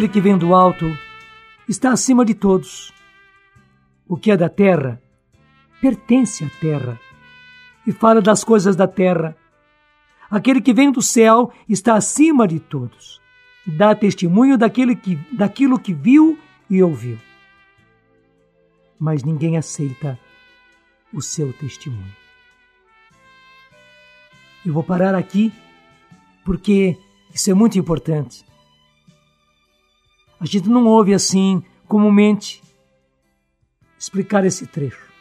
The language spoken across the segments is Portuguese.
Aquele que vem do alto está acima de todos. O que é da terra pertence à terra e fala das coisas da terra. Aquele que vem do céu está acima de todos. Dá testemunho daquele que, daquilo que viu e ouviu. Mas ninguém aceita o seu testemunho. Eu vou parar aqui porque isso é muito importante. A gente não ouve assim comumente explicar esse trecho,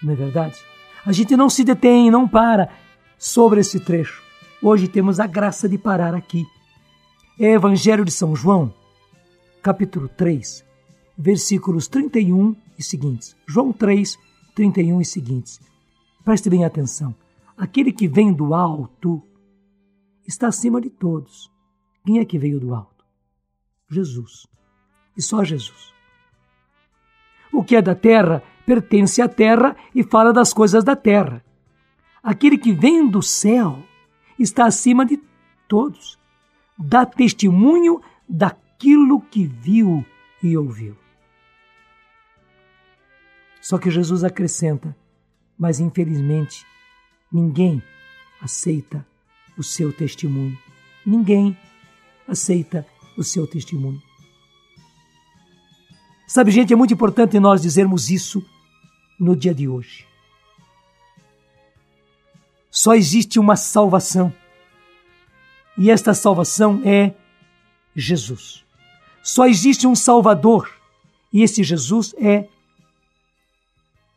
não é verdade? A gente não se detém, não para sobre esse trecho. Hoje temos a graça de parar aqui. É Evangelho de São João, capítulo 3, versículos 31 e seguintes. João 3, 31 e seguintes. Preste bem atenção. Aquele que vem do alto está acima de todos. Quem é que veio do alto? Jesus. E só Jesus. O que é da terra pertence à terra e fala das coisas da terra. Aquele que vem do céu está acima de todos. Dá testemunho daquilo que viu e ouviu. Só que Jesus acrescenta: mas infelizmente ninguém aceita o seu testemunho. Ninguém aceita o seu testemunho. Sabe, gente, é muito importante nós dizermos isso no dia de hoje. Só existe uma salvação. E esta salvação é Jesus. Só existe um Salvador. E esse Jesus é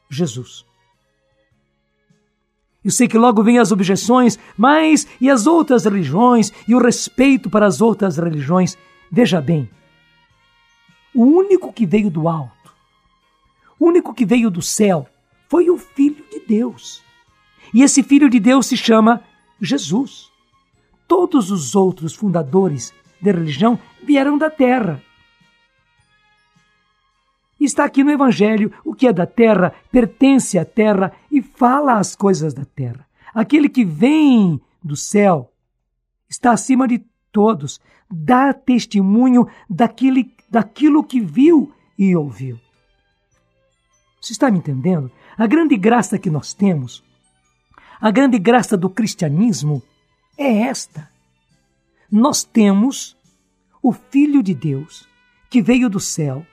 Jesus. Eu sei que logo vêm as objeções, mas e as outras religiões e o respeito para as outras religiões? Veja bem, o único que veio do alto, o único que veio do céu, foi o Filho de Deus. E esse Filho de Deus se chama Jesus. Todos os outros fundadores da religião vieram da terra. Está aqui no Evangelho: o que é da terra pertence à terra e fala as coisas da terra. Aquele que vem do céu está acima de todos, dá testemunho daquilo, daquilo que viu e ouviu. Você está me entendendo? A grande graça que nós temos, a grande graça do cristianismo é esta. Nós temos o Filho de Deus que veio do céu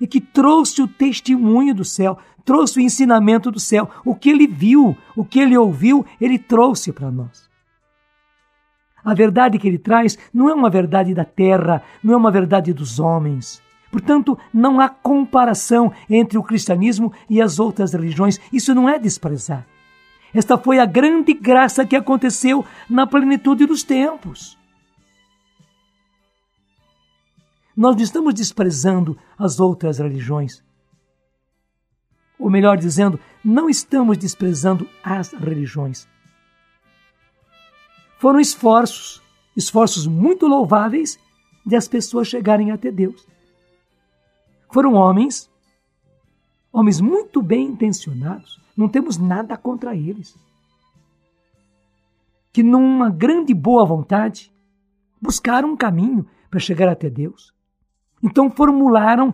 e que trouxe o testemunho do céu, trouxe o ensinamento do céu. O que ele viu, o que ele ouviu, ele trouxe para nós. A verdade que ele traz não é uma verdade da terra, não é uma verdade dos homens. Portanto, não há comparação entre o cristianismo e as outras religiões. Isso não é desprezar. Esta foi a grande graça que aconteceu na plenitude dos tempos. Nós não estamos desprezando as outras religiões. Ou melhor dizendo, não estamos desprezando as religiões. Foram esforços, esforços muito louváveis de as pessoas chegarem até Deus. Foram homens, homens muito bem intencionados, não temos nada contra eles, que numa grande boa vontade buscaram um caminho para chegar até Deus. Então formularam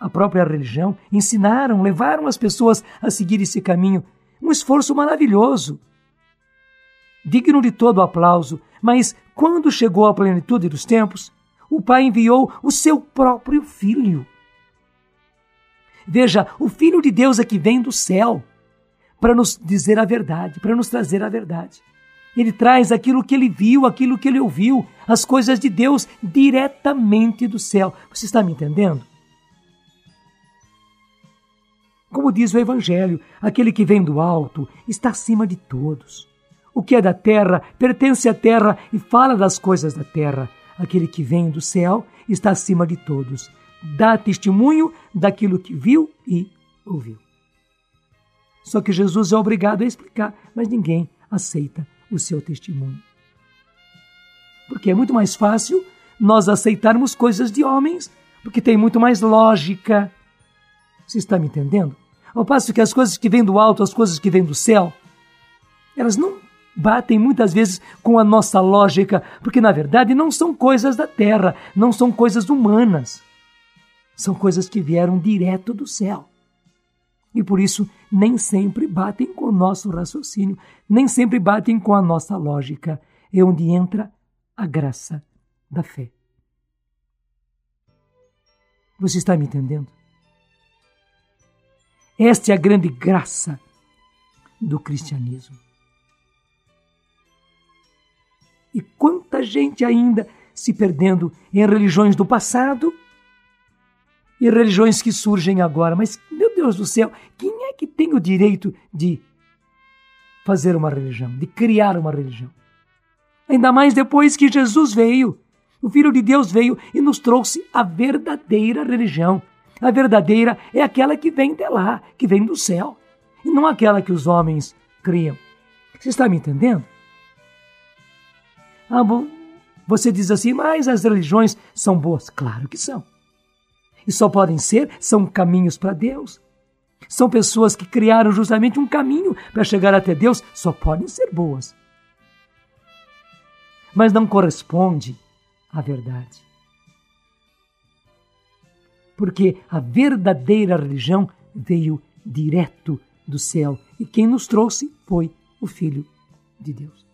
a própria religião, ensinaram, levaram as pessoas a seguir esse caminho. Um esforço maravilhoso, digno de todo aplauso. Mas quando chegou a plenitude dos tempos, o Pai enviou o seu próprio Filho. Veja, o Filho de Deus é que vem do céu para nos dizer a verdade, para nos trazer a verdade. Ele traz aquilo que ele viu, aquilo que ele ouviu, as coisas de Deus diretamente do céu. Você está me entendendo? Como diz o Evangelho, aquele que vem do alto está acima de todos. O que é da terra pertence à terra e fala das coisas da terra. Aquele que vem do céu está acima de todos. Dá testemunho daquilo que viu e ouviu. Só que Jesus é obrigado a explicar, mas ninguém aceita o seu testemunho. Porque é muito mais fácil nós aceitarmos coisas de homens, porque tem muito mais lógica. Você está me entendendo? Ao passo que as coisas que vêm do alto, as coisas que vêm do céu, elas não batem muitas vezes com a nossa lógica, porque na verdade não são coisas da terra, não são coisas humanas. São coisas que vieram direto do céu. E por isso nem sempre batem com o nosso raciocínio, nem sempre batem com a nossa lógica. É onde entra a graça da fé. Você está me entendendo? Esta é a grande graça do cristianismo. E quanta gente ainda se perdendo em religiões do passado e religiões que surgem agora. Mas, meu Deus do céu, quem é que tem o direito de fazer uma religião, de criar uma religião? Ainda mais depois que Jesus veio. O Filho de Deus veio e nos trouxe a verdadeira religião. A verdadeira é aquela que vem de lá, que vem do céu, e não aquela que os homens criam. Você está me entendendo? Ah, você diz assim, mas as religiões são boas. Claro que são. E só podem ser, são caminhos para Deus. São pessoas que criaram justamente um caminho para chegar até Deus, só podem ser boas. Mas não corresponde à verdade. Porque a verdadeira religião veio direto do céu e quem nos trouxe foi o Filho de Deus.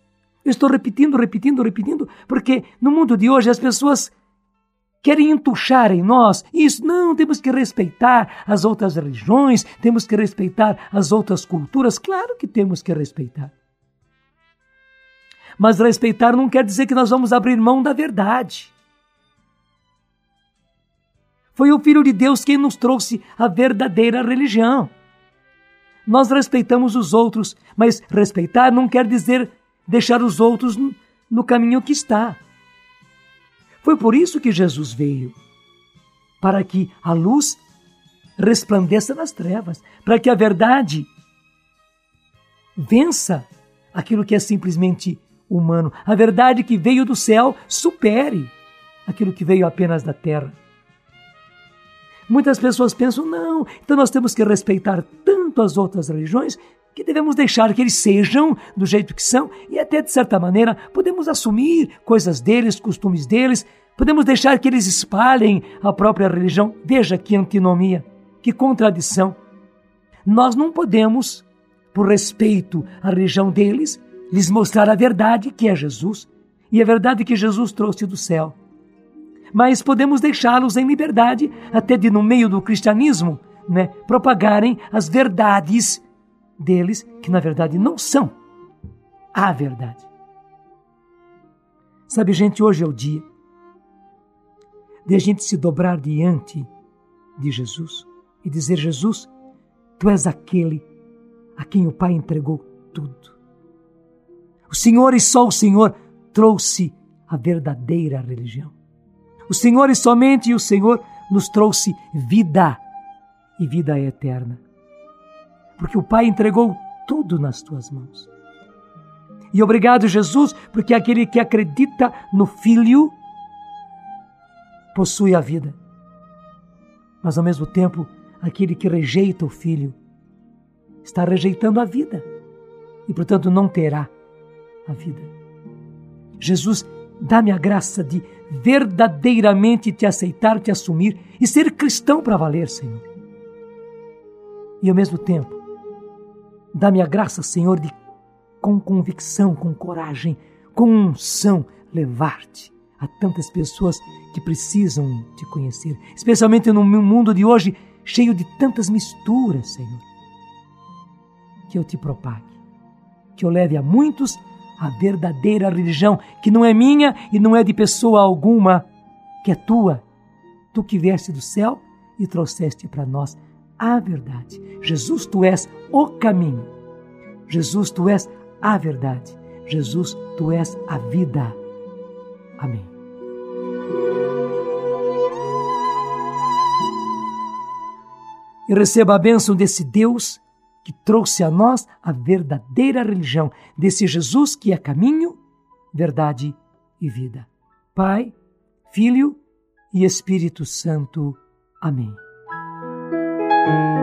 Eu estou repetindo, repetindo, repetindo, porque no mundo de hoje as pessoas querem entuchar em nós isso. Não, temos que respeitar as outras religiões, temos que respeitar as outras culturas. Claro que temos que respeitar. Mas respeitar não quer dizer que nós vamos abrir mão da verdade. Foi o Filho de Deus quem nos trouxe a verdadeira religião. Nós respeitamos os outros, mas respeitar não quer dizer deixar os outros no caminho que está. Foi por isso que Jesus veio para que a luz resplandeça nas trevas, para que a verdade vença aquilo que é simplesmente humano. A verdade que veio do céu supere aquilo que veio apenas da terra. Muitas pessoas pensam, não, então nós temos que respeitar tanto as outras religiões que devemos deixar que eles sejam do jeito que são e até de certa maneira podemos assumir coisas deles, costumes deles, podemos deixar que eles espalhem a própria religião. Veja que antinomia, que contradição. Nós não podemos, por respeito à religião deles, lhes mostrar a verdade que é Jesus e a verdade que Jesus trouxe do céu. Mas podemos deixá-los em liberdade, até de no meio do cristianismo, né, propagarem as verdades deles, que na verdade não são a verdade. Sabe, gente, hoje é o dia de a gente se dobrar diante de Jesus e dizer: Jesus, tu és aquele a quem o Pai entregou tudo. O Senhor e só o Senhor trouxe a verdadeira religião. O Senhor e somente o Senhor nos trouxe vida e vida eterna porque o Pai entregou tudo nas tuas mãos. E obrigado, Jesus, porque aquele que acredita no Filho possui a vida. Mas ao mesmo tempo, aquele que rejeita o Filho está rejeitando a vida e, portanto, não terá a vida. Jesus, dá-me a graça de verdadeiramente te aceitar, te assumir e ser cristão para valer, Senhor. E ao mesmo tempo, Dá-me a graça, Senhor, de com convicção, com coragem, com unção, levar-te a tantas pessoas que precisam te conhecer, especialmente no mundo de hoje cheio de tantas misturas, Senhor. Que eu te propague, que eu leve a muitos a verdadeira religião, que não é minha e não é de pessoa alguma, que é tua, tu que vieste do céu e trouxeste para nós a verdade. Jesus, tu és o caminho. Jesus, tu és a verdade. Jesus, tu és a vida. Amém. E receba a bênção desse Deus que trouxe a nós a verdadeira religião, desse Jesus que é caminho, verdade e vida. Pai, Filho e Espírito Santo. Amém. thank you